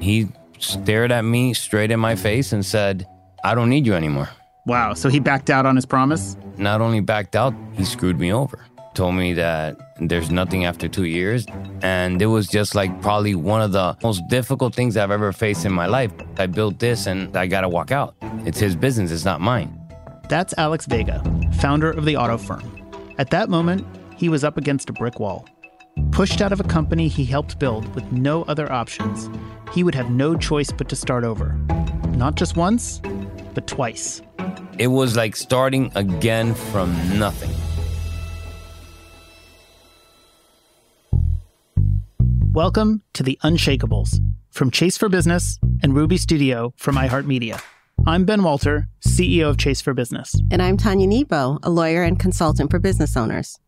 He stared at me straight in my face and said, I don't need you anymore. Wow, so he backed out on his promise? Not only backed out, he screwed me over. Told me that there's nothing after two years. And it was just like probably one of the most difficult things I've ever faced in my life. I built this and I gotta walk out. It's his business, it's not mine. That's Alex Vega, founder of the auto firm. At that moment, he was up against a brick wall. Pushed out of a company he helped build with no other options, he would have no choice but to start over. Not just once, but twice. It was like starting again from nothing. Welcome to The Unshakeables from Chase for Business and Ruby Studio from iHeartMedia. I'm Ben Walter, CEO of Chase for Business. And I'm Tanya Nebo, a lawyer and consultant for business owners.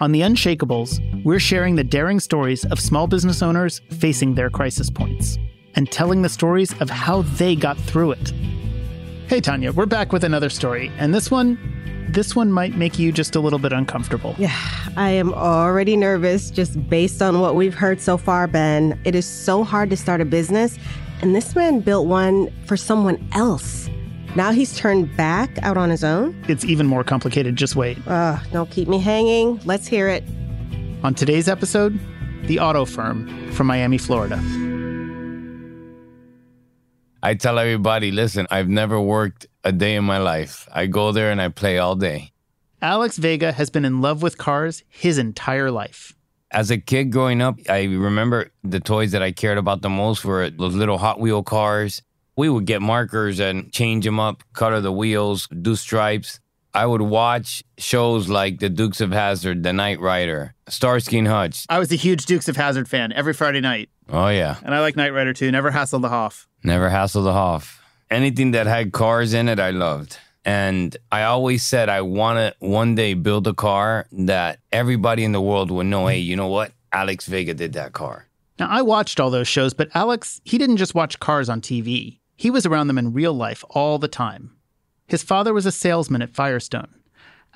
On The Unshakeables, we're sharing the daring stories of small business owners facing their crisis points and telling the stories of how they got through it. Hey, Tanya, we're back with another story, and this one this one might make you just a little bit uncomfortable. Yeah, I am already nervous just based on what we've heard so far, Ben. It is so hard to start a business, and this man built one for someone else. Now he's turned back out on his own? It's even more complicated. Just wait. Uh, don't keep me hanging. Let's hear it. On today's episode, The Auto Firm from Miami, Florida. I tell everybody, listen, I've never worked a day in my life. I go there and I play all day. Alex Vega has been in love with cars his entire life. As a kid growing up, I remember the toys that I cared about the most were those little Hot Wheel cars. We would get markers and change them up, color the wheels, do stripes. I would watch shows like The Dukes of Hazzard, The Knight Rider, Starsky and Hutch. I was a huge Dukes of Hazzard fan every Friday night. Oh yeah, And I like Knight Rider too. Never hassle the Hoff. never hassle the Hoff. Anything that had cars in it, I loved. And I always said I want to one day build a car that everybody in the world would know, hey, you know what? Alex Vega did that car. Now, I watched all those shows, but Alex, he didn't just watch cars on TV. He was around them in real life all the time. His father was a salesman at Firestone.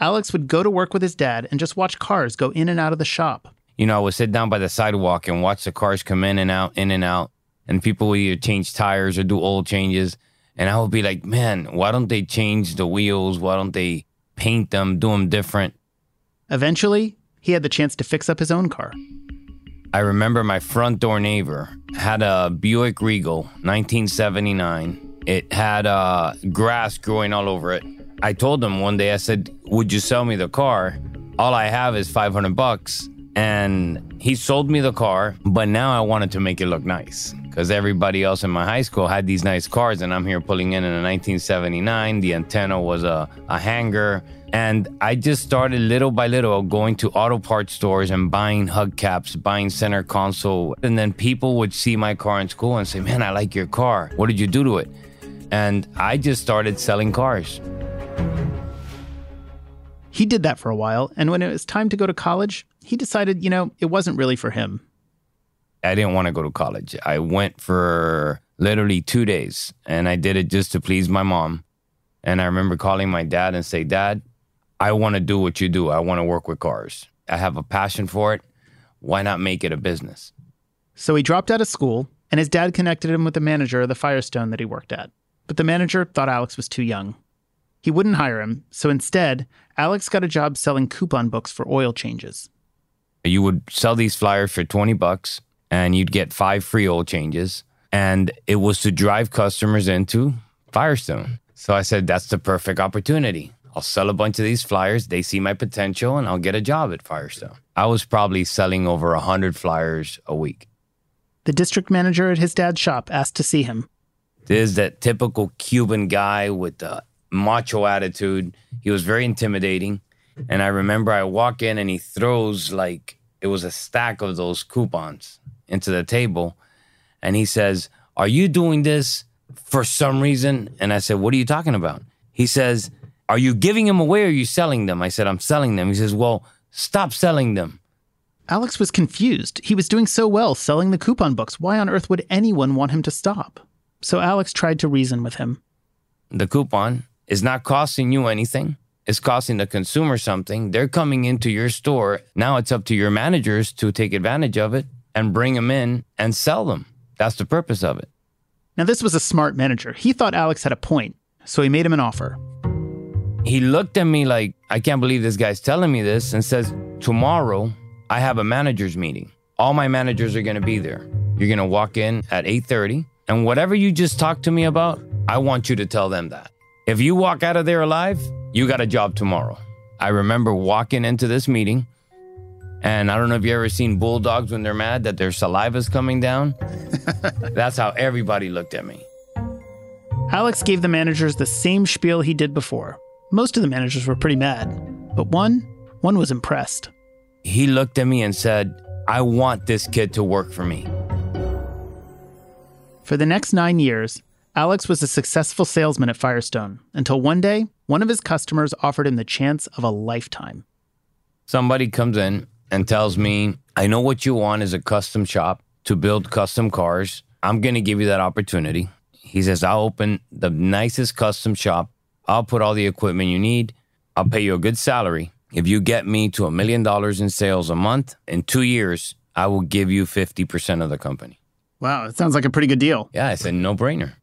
Alex would go to work with his dad and just watch cars go in and out of the shop. You know, I would sit down by the sidewalk and watch the cars come in and out, in and out, and people would either change tires or do oil changes. And I would be like, man, why don't they change the wheels? Why don't they paint them, do them different? Eventually, he had the chance to fix up his own car. I remember my front door neighbor had a Buick Regal, 1979. It had uh, grass growing all over it. I told him one day, I said, "Would you sell me the car? All I have is 500 bucks." And he sold me the car, but now I wanted to make it look nice because everybody else in my high school had these nice cars, and I'm here pulling in in a 1979. The antenna was a, a hanger. And I just started little by little going to auto parts stores and buying hubcaps, buying center console. And then people would see my car in school and say, Man, I like your car. What did you do to it? And I just started selling cars. He did that for a while, and when it was time to go to college, he decided, you know, it wasn't really for him. I didn't want to go to college. I went for literally two days and I did it just to please my mom. And I remember calling my dad and say, Dad, I want to do what you do. I want to work with cars. I have a passion for it. Why not make it a business? So he dropped out of school, and his dad connected him with the manager of the Firestone that he worked at. But the manager thought Alex was too young. He wouldn't hire him, so instead, Alex got a job selling coupon books for oil changes. You would sell these flyers for 20 bucks and you'd get five free oil changes. And it was to drive customers into Firestone. So I said, that's the perfect opportunity. I'll sell a bunch of these flyers. They see my potential and I'll get a job at Firestone. I was probably selling over 100 flyers a week. The district manager at his dad's shop asked to see him. There's that typical Cuban guy with the macho attitude. He was very intimidating. And I remember I walk in and he throws like it was a stack of those coupons into the table. And he says, Are you doing this for some reason? And I said, What are you talking about? He says, Are you giving them away or are you selling them? I said, I'm selling them. He says, Well, stop selling them. Alex was confused. He was doing so well selling the coupon books. Why on earth would anyone want him to stop? So Alex tried to reason with him. The coupon is not costing you anything. It's costing the consumer something. They're coming into your store. Now it's up to your managers to take advantage of it and bring them in and sell them. That's the purpose of it. Now, this was a smart manager. He thought Alex had a point, so he made him an offer. He looked at me like, I can't believe this guy's telling me this, and says, Tomorrow, I have a manager's meeting. All my managers are going to be there. You're going to walk in at 8:30, and whatever you just talked to me about, I want you to tell them that. If you walk out of there alive, you got a job tomorrow. I remember walking into this meeting, and I don't know if you ever seen bulldogs when they're mad that their saliva's coming down. That's how everybody looked at me. Alex gave the managers the same spiel he did before. Most of the managers were pretty mad, but one, one was impressed. He looked at me and said, I want this kid to work for me. For the next nine years, Alex was a successful salesman at Firestone until one day, one of his customers offered him the chance of a lifetime. Somebody comes in and tells me, I know what you want is a custom shop to build custom cars. I'm going to give you that opportunity. He says, I'll open the nicest custom shop. I'll put all the equipment you need. I'll pay you a good salary. If you get me to a million dollars in sales a month in two years, I will give you 50% of the company. Wow, it sounds like a pretty good deal. Yeah, I said, no brainer.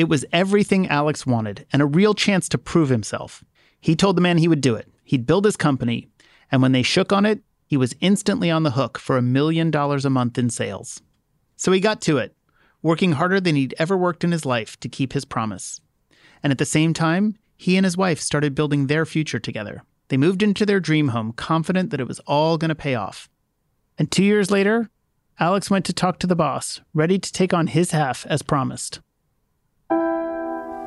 It was everything Alex wanted and a real chance to prove himself. He told the man he would do it. He'd build his company. And when they shook on it, he was instantly on the hook for a million dollars a month in sales. So he got to it, working harder than he'd ever worked in his life to keep his promise. And at the same time, he and his wife started building their future together. They moved into their dream home, confident that it was all going to pay off. And two years later, Alex went to talk to the boss, ready to take on his half as promised.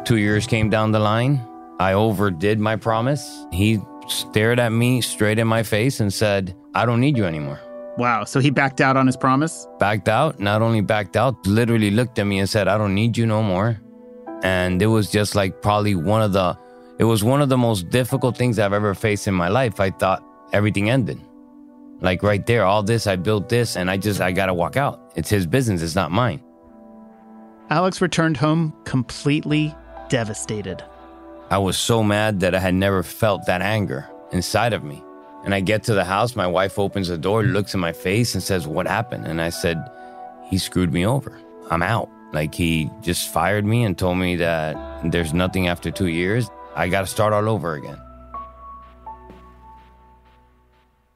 Two years came down the line. I overdid my promise. He stared at me straight in my face and said, I don't need you anymore. Wow. So he backed out on his promise? Backed out. Not only backed out, literally looked at me and said, I don't need you no more. And it was just like probably one of the, it was one of the most difficult things I've ever faced in my life. I thought everything ended. Like right there, all this, I built this and I just, I got to walk out. It's his business, it's not mine. Alex returned home completely devastated. I was so mad that I had never felt that anger inside of me. And I get to the house, my wife opens the door, looks in my face, and says, What happened? And I said, He screwed me over. I'm out. Like he just fired me and told me that there's nothing after two years. I got to start all over again.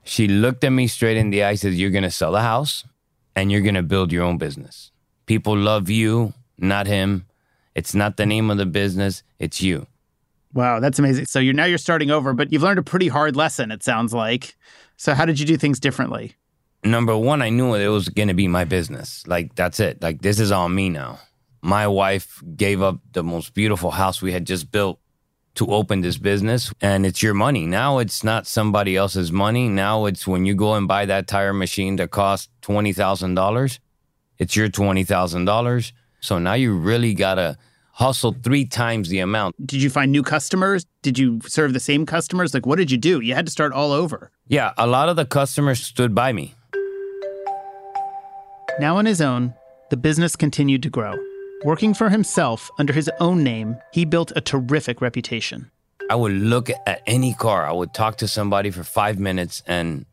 She looked at me straight in the eye, said, You're going to sell the house and you're going to build your own business. People love you, not him. It's not the name of the business, it's you. Wow, that's amazing. So you're now you're starting over, but you've learned a pretty hard lesson, it sounds like. So how did you do things differently? Number one, I knew it was going to be my business. Like, that's it. Like, this is on me now. My wife gave up the most beautiful house we had just built to open this business, and it's your money. Now it's not somebody else's money. Now it's when you go and buy that tire machine that costs $20,000, it's your $20,000. So now you really got to hustle three times the amount. Did you find new customers? Did you serve the same customers? Like, what did you do? You had to start all over. Yeah, a lot of the customers stood by me. Now on his own, the business continued to grow. Working for himself under his own name, he built a terrific reputation. I would look at any car, I would talk to somebody for five minutes, and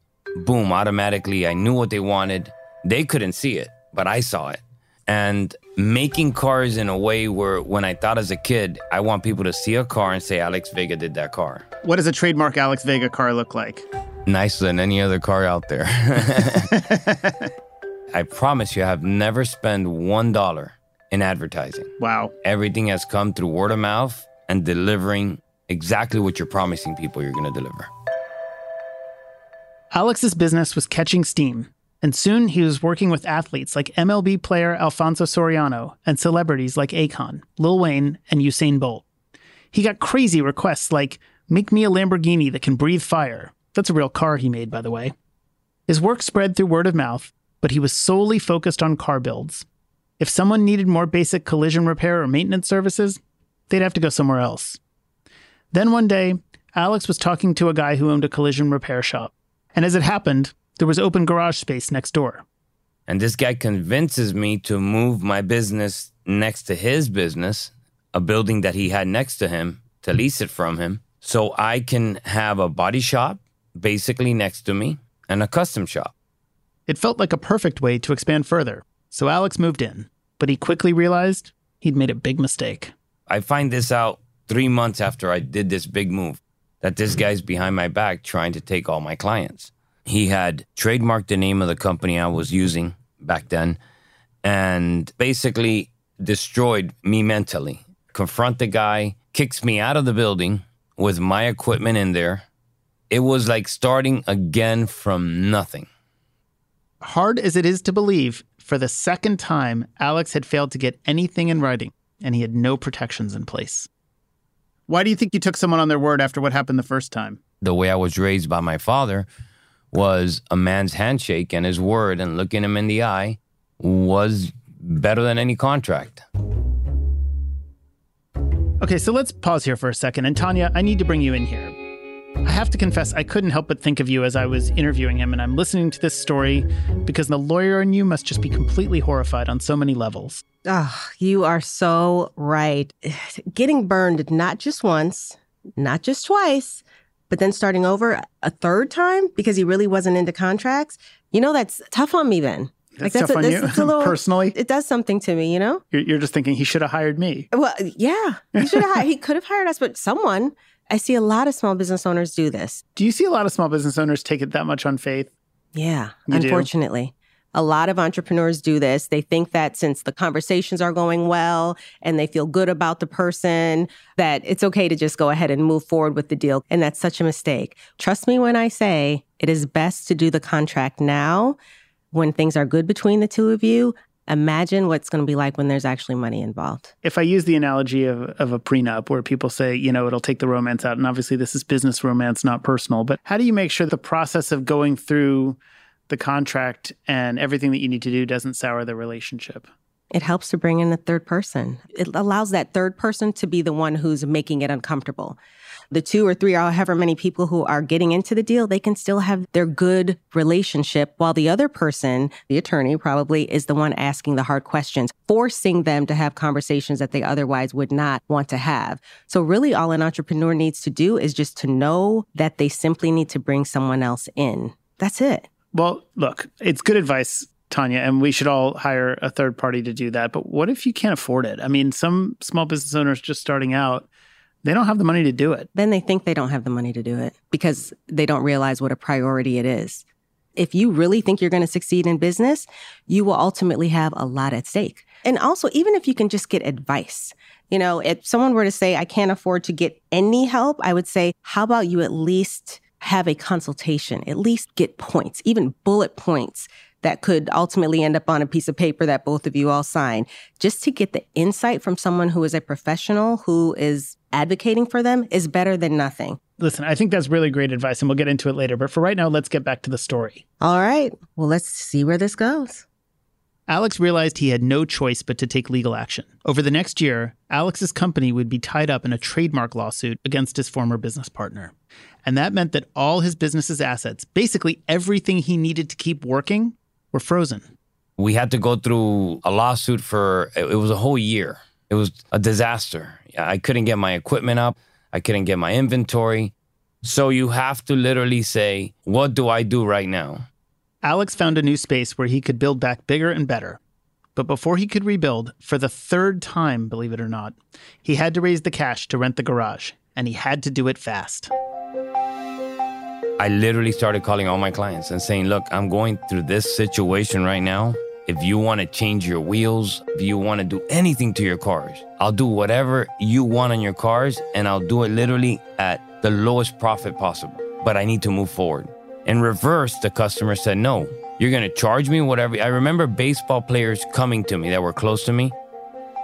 boom, automatically I knew what they wanted. They couldn't see it, but I saw it. And making cars in a way where when I thought as a kid, I want people to see a car and say Alex Vega did that car. What does a trademark Alex Vega car look like? Nicer than any other car out there. I promise you, I have never spent one dollar in advertising. Wow. Everything has come through word of mouth and delivering exactly what you're promising people you're going to deliver. Alex's business was catching steam, and soon he was working with athletes like MLB player Alfonso Soriano and celebrities like Akon, Lil Wayne, and Usain Bolt. He got crazy requests like, Make me a Lamborghini that can breathe fire. That's a real car he made, by the way. His work spread through word of mouth, but he was solely focused on car builds. If someone needed more basic collision repair or maintenance services, they'd have to go somewhere else. Then one day, Alex was talking to a guy who owned a collision repair shop. And as it happened, there was open garage space next door. And this guy convinces me to move my business next to his business, a building that he had next to him, to lease it from him, so I can have a body shop basically next to me and a custom shop. It felt like a perfect way to expand further. So Alex moved in, but he quickly realized he'd made a big mistake. I find this out three months after I did this big move that this guy's behind my back trying to take all my clients. He had trademarked the name of the company I was using back then and basically destroyed me mentally. Confront the guy, kicks me out of the building with my equipment in there. It was like starting again from nothing. Hard as it is to believe, for the second time, Alex had failed to get anything in writing, and he had no protections in place. Why do you think you took someone on their word after what happened the first time? The way I was raised by my father was a man's handshake and his word and looking him in the eye was better than any contract. Okay, so let's pause here for a second. And Tanya, I need to bring you in here. I have to confess, I couldn't help but think of you as I was interviewing him, and I'm listening to this story because the lawyer in you must just be completely horrified on so many levels. Oh, you are so right. Getting burned not just once, not just twice, but then starting over a third time because he really wasn't into contracts. You know, that's tough on me then. That's, like, that's tough a, on you a little, personally. It does something to me, you know. You're, you're just thinking he should have hired me. Well, yeah, he should have. he could have hired us, but someone. I see a lot of small business owners do this. Do you see a lot of small business owners take it that much on faith? Yeah, you unfortunately. Do? A lot of entrepreneurs do this. They think that since the conversations are going well and they feel good about the person, that it's okay to just go ahead and move forward with the deal. And that's such a mistake. Trust me when I say it is best to do the contract now when things are good between the two of you. Imagine what's going to be like when there's actually money involved. If I use the analogy of, of a prenup where people say, you know, it'll take the romance out, and obviously this is business romance, not personal, but how do you make sure the process of going through the contract and everything that you need to do doesn't sour the relationship. It helps to bring in a third person. It allows that third person to be the one who's making it uncomfortable. The two or three or however many people who are getting into the deal, they can still have their good relationship while the other person, the attorney probably, is the one asking the hard questions, forcing them to have conversations that they otherwise would not want to have. So, really, all an entrepreneur needs to do is just to know that they simply need to bring someone else in. That's it. Well, look, it's good advice, Tanya, and we should all hire a third party to do that. But what if you can't afford it? I mean, some small business owners just starting out, they don't have the money to do it. Then they think they don't have the money to do it because they don't realize what a priority it is. If you really think you're going to succeed in business, you will ultimately have a lot at stake. And also, even if you can just get advice, you know, if someone were to say, I can't afford to get any help, I would say, how about you at least have a consultation, at least get points, even bullet points that could ultimately end up on a piece of paper that both of you all sign, just to get the insight from someone who is a professional who is advocating for them is better than nothing. Listen, I think that's really great advice, and we'll get into it later. But for right now, let's get back to the story. All right. Well, let's see where this goes. Alex realized he had no choice but to take legal action. Over the next year, Alex's company would be tied up in a trademark lawsuit against his former business partner. And that meant that all his business's assets, basically everything he needed to keep working, were frozen. We had to go through a lawsuit for it was a whole year. It was a disaster. I couldn't get my equipment up, I couldn't get my inventory. So you have to literally say, what do I do right now? Alex found a new space where he could build back bigger and better. But before he could rebuild, for the third time, believe it or not, he had to raise the cash to rent the garage, and he had to do it fast. I literally started calling all my clients and saying, Look, I'm going through this situation right now. If you want to change your wheels, if you want to do anything to your cars, I'll do whatever you want on your cars and I'll do it literally at the lowest profit possible. But I need to move forward. In reverse, the customer said, No, you're going to charge me whatever. I remember baseball players coming to me that were close to me.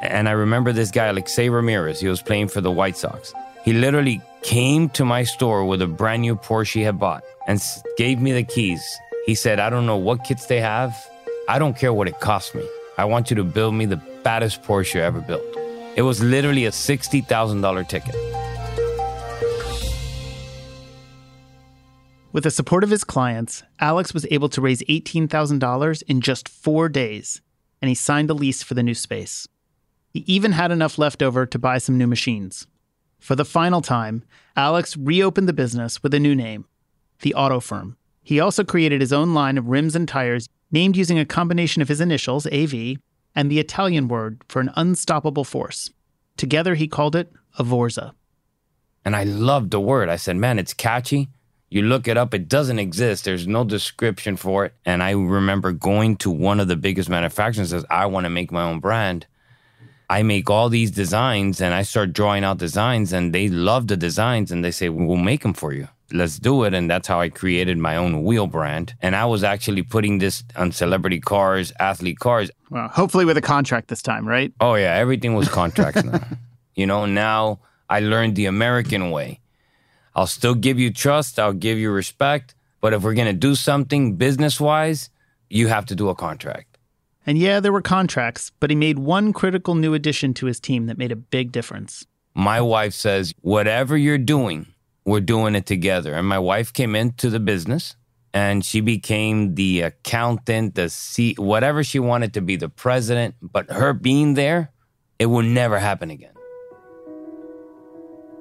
And I remember this guy, Alexei Ramirez, he was playing for the White Sox. He literally came to my store with a brand new Porsche he had bought and gave me the keys. He said, I don't know what kits they have. I don't care what it costs me. I want you to build me the baddest Porsche you ever built. It was literally a $60,000 ticket. With the support of his clients, Alex was able to raise $18,000 in just four days, and he signed a lease for the new space. He even had enough left over to buy some new machines. For the final time, Alex reopened the business with a new name, the Auto Firm. He also created his own line of rims and tires named using a combination of his initials, AV, and the Italian word for an unstoppable force. Together, he called it Avorza. And I loved the word. I said, man, it's catchy. You look it up, it doesn't exist. There's no description for it. And I remember going to one of the biggest manufacturers and says, I want to make my own brand. I make all these designs and I start drawing out designs and they love the designs and they say, we'll make them for you. Let's do it. And that's how I created my own wheel brand. And I was actually putting this on celebrity cars, athlete cars. Well, hopefully with a contract this time, right? Oh, yeah. Everything was contracts now. You know, now I learned the American way. I'll still give you trust, I'll give you respect. But if we're going to do something business wise, you have to do a contract. And yeah, there were contracts, but he made one critical new addition to his team that made a big difference. My wife says, whatever you're doing, we're doing it together. And my wife came into the business and she became the accountant, the C, whatever she wanted to be, the president. But her being there, it will never happen again.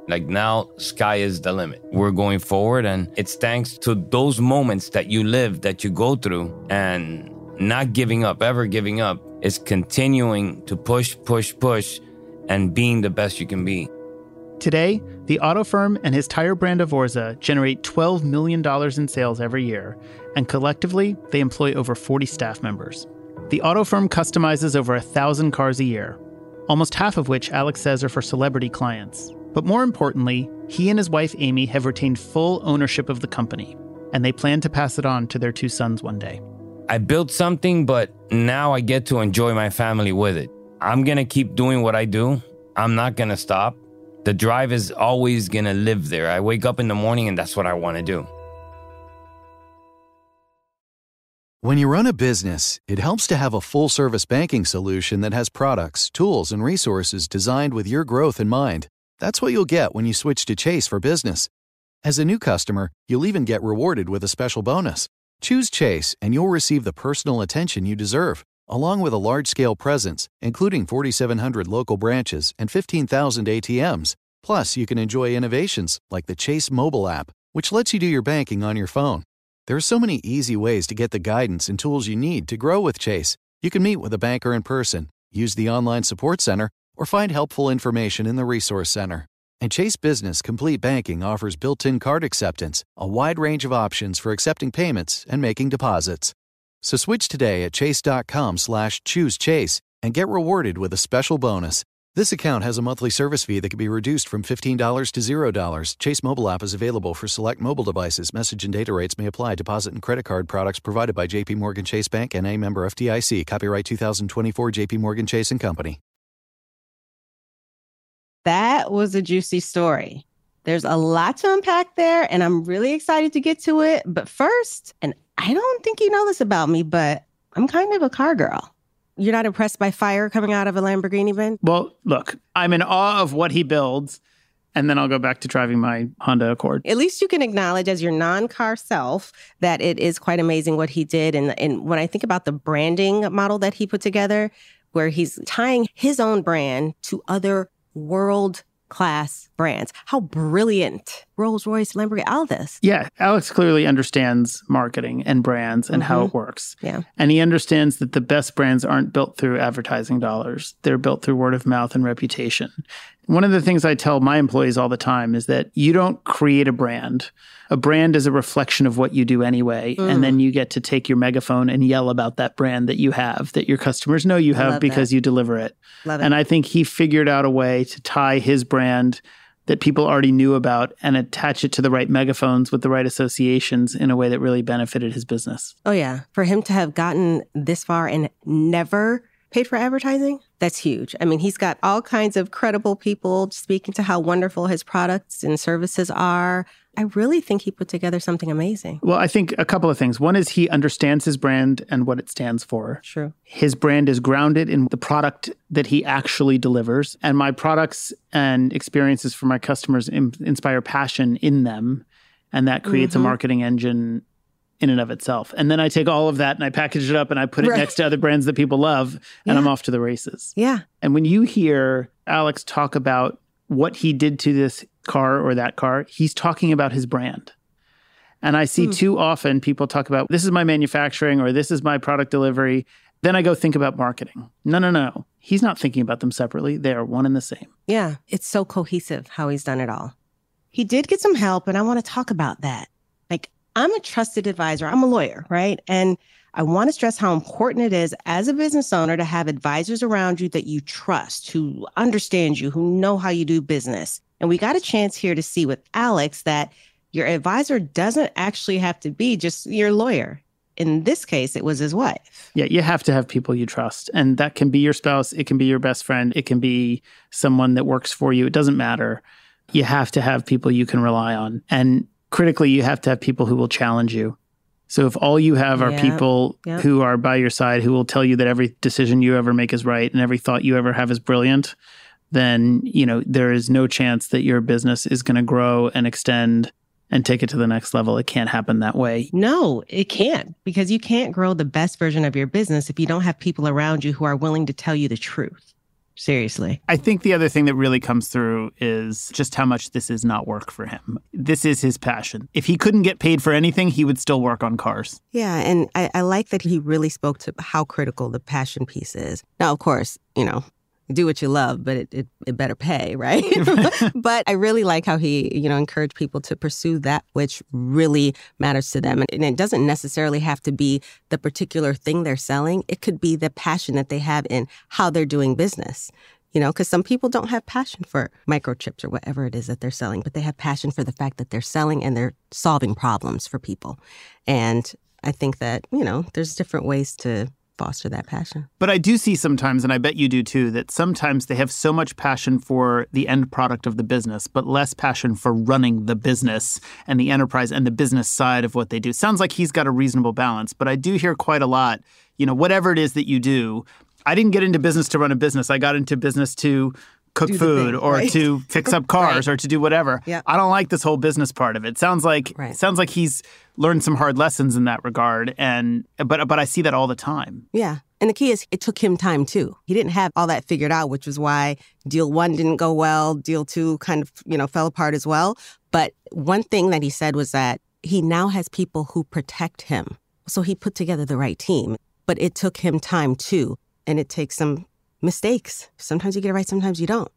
Like now, sky is the limit. We're going forward, and it's thanks to those moments that you live, that you go through, and not giving up, ever giving up, is continuing to push, push, push, and being the best you can be. Today, the auto firm and his tire brand Avorza generate $12 million in sales every year, and collectively, they employ over 40 staff members. The auto firm customizes over a thousand cars a year, almost half of which Alex says are for celebrity clients. But more importantly, he and his wife Amy have retained full ownership of the company, and they plan to pass it on to their two sons one day. I built something, but now I get to enjoy my family with it. I'm gonna keep doing what I do. I'm not gonna stop. The drive is always gonna live there. I wake up in the morning and that's what I wanna do. When you run a business, it helps to have a full service banking solution that has products, tools, and resources designed with your growth in mind. That's what you'll get when you switch to Chase for business. As a new customer, you'll even get rewarded with a special bonus. Choose Chase and you'll receive the personal attention you deserve, along with a large scale presence, including 4,700 local branches and 15,000 ATMs. Plus, you can enjoy innovations like the Chase mobile app, which lets you do your banking on your phone. There are so many easy ways to get the guidance and tools you need to grow with Chase. You can meet with a banker in person, use the online support center, or find helpful information in the Resource Center. And Chase Business Complete Banking offers built in card acceptance, a wide range of options for accepting payments and making deposits. So switch today at chase.com slash choose chase and get rewarded with a special bonus. This account has a monthly service fee that can be reduced from $15 to $0. Chase mobile app is available for select mobile devices. Message and data rates may apply. Deposit and credit card products provided by JP Morgan Chase Bank and a member FDIC. Copyright 2024 JP Morgan Chase Company. That was a juicy story. There's a lot to unpack there, and I'm really excited to get to it. But first, and I don't think you know this about me, but I'm kind of a car girl. You're not impressed by fire coming out of a Lamborghini, Ben? Well, look, I'm in awe of what he builds, and then I'll go back to driving my Honda Accord. At least you can acknowledge as your non-car self that it is quite amazing what he did. And, and when I think about the branding model that he put together, where he's tying his own brand to other world class brands. How brilliant Rolls Royce, Lamborghini, all this. Yeah, Alex clearly understands marketing and brands and mm-hmm. how it works. Yeah. And he understands that the best brands aren't built through advertising dollars, they're built through word of mouth and reputation. One of the things I tell my employees all the time is that you don't create a brand. A brand is a reflection of what you do anyway. Mm. And then you get to take your megaphone and yell about that brand that you have, that your customers know you have because that. you deliver it. Love it. And I think he figured out a way to tie his brand that people already knew about and attach it to the right megaphones with the right associations in a way that really benefited his business. Oh, yeah. For him to have gotten this far and never paid for advertising, that's huge. I mean, he's got all kinds of credible people speaking to how wonderful his products and services are. I really think he put together something amazing. Well, I think a couple of things. One is he understands his brand and what it stands for. True. His brand is grounded in the product that he actually delivers. And my products and experiences for my customers inspire passion in them. And that creates mm-hmm. a marketing engine in and of itself. And then I take all of that and I package it up and I put it right. next to other brands that people love and yeah. I'm off to the races. Yeah. And when you hear Alex talk about what he did to this car or that car, he's talking about his brand. And I see hmm. too often people talk about this is my manufacturing or this is my product delivery. Then I go think about marketing. No, no, no. He's not thinking about them separately. They are one and the same. Yeah, it's so cohesive how he's done it all. He did get some help, and I want to talk about that. I'm a trusted advisor, I'm a lawyer, right? And I want to stress how important it is as a business owner to have advisors around you that you trust, who understand you, who know how you do business. And we got a chance here to see with Alex that your advisor doesn't actually have to be just your lawyer. In this case, it was his wife. Yeah, you have to have people you trust. And that can be your spouse, it can be your best friend, it can be someone that works for you. It doesn't matter. You have to have people you can rely on. And critically, you have to have people who will challenge you. So if all you have are Yeah, people yeah. who are by your side who will tell you that every decision you ever make is right and every thought you ever have is brilliant, then, you know, there is no chance that your business is going to grow and extend and take it to the next level. It can't happen that way. No, it can't because you can't grow the best version of your business if you don't have people around you who are willing to tell you the truth. Seriously. I think the other thing that really comes through is just how much this is not work for him. This is his passion. If he couldn't get paid for anything, he would still work on cars. Yeah, and I, I like that he really spoke to how critical the passion piece is. Now, of course, you know, do what you love, but it, it, it better pay, right? but I really like how he, you know, encouraged people to pursue that which really matters to them. And it doesn't necessarily have to be the particular thing they're selling. It could be the passion that they have in how they're doing business. You know, because some people don't have passion for microchips or whatever it is that they're selling, but they have passion for the fact that they're selling and they're solving problems for people. And I think that, you know, there's different ways to foster that passion. But I do see sometimes, and I bet you do too, that sometimes they have so much passion for the end product of the business, but less passion for running the business and the enterprise and the business side of what they do. Sounds like he's got a reasonable balance, but I do hear quite a lot, you know, whatever it is that you do. I didn't get into business to run a business. I got into business to cook food thing, or right? to fix up cars or to do whatever. Yep. I don't like this whole business part of it. Sounds like Right. sounds like he's learned some hard lessons in that regard and but but I see that all the time. Yeah. And the key is it took him time too. He didn't have all that figured out, which was why deal one didn't go well. Deal two kind of, you know, fell apart as well. But one thing that he said was that he now has people who protect him. So he put together the right team. But it took him time too. And it takes some mistakes. Sometimes you get it right, sometimes you don't.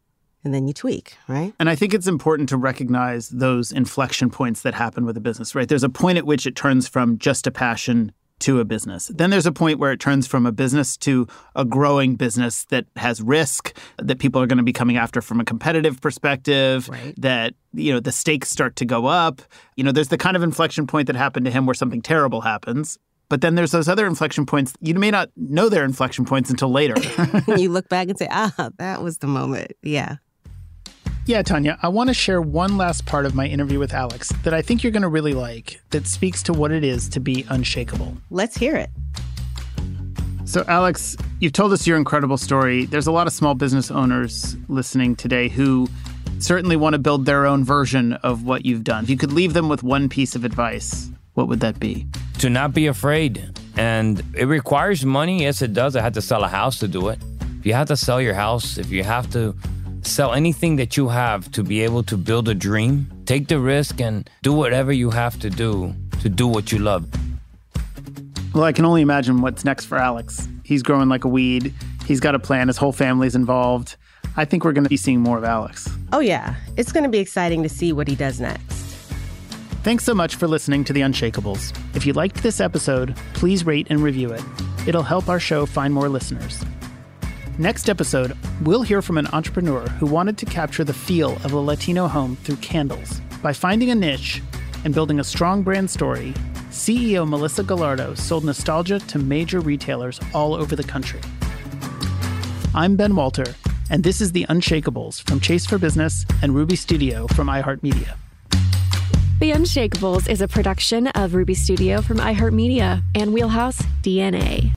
And then you tweak, right? And I think it's important to recognize those inflection points that happen with a business, right? There's a point at which it turns from just a passion to a business. Then there's a point where it turns from a business to a growing business that has risk that people are going to be coming after from a competitive perspective Right. that you know the stakes start to go up. You know, there's the kind of inflection point that happened to him where something terrible happens. But then there's those other inflection points. You may not know they're inflection points until later. you look back and say, ah, that was the moment. Yeah. Yeah, Tanya, I want to share one last part of my interview with Alex that I think you're going to really like that speaks to what it is to be unshakable. Let's hear it. So, Alex, you've told us your incredible story. There's a lot of small business owners listening today who certainly want to build their own version of what you've done. If you could leave them with one piece of advice, what would that be? To not be afraid. And it requires money. Yes, it does. I had to sell a house to do it. If you have to sell your house, if you have to sell anything that you have to be able to build a dream, take the risk and do whatever you have to do to do what you love. Well, I can only imagine what's next for Alex. He's growing like a weed. He's got a plan. His whole family's involved. I think we're going to be seeing more of Alex. Oh, yeah. It's going to be exciting to see what he does next. Thanks so much for listening to The Unshakeables. If you liked this episode, please rate and review it. It'll help our show find more listeners. Next episode, we'll hear from an entrepreneur who wanted to capture the feel of a Latino home through candles. By finding a niche and building a strong brand story, CEO Melissa Gallardo sold nostalgia to major retailers all over the country. I'm Ben Walter, and this is The Unshakeables from Chase for Business and Ruby Studio from iHeartMedia. The Unshakeables is a production of Ruby Studio from iHeartMedia and Wheelhouse DNA.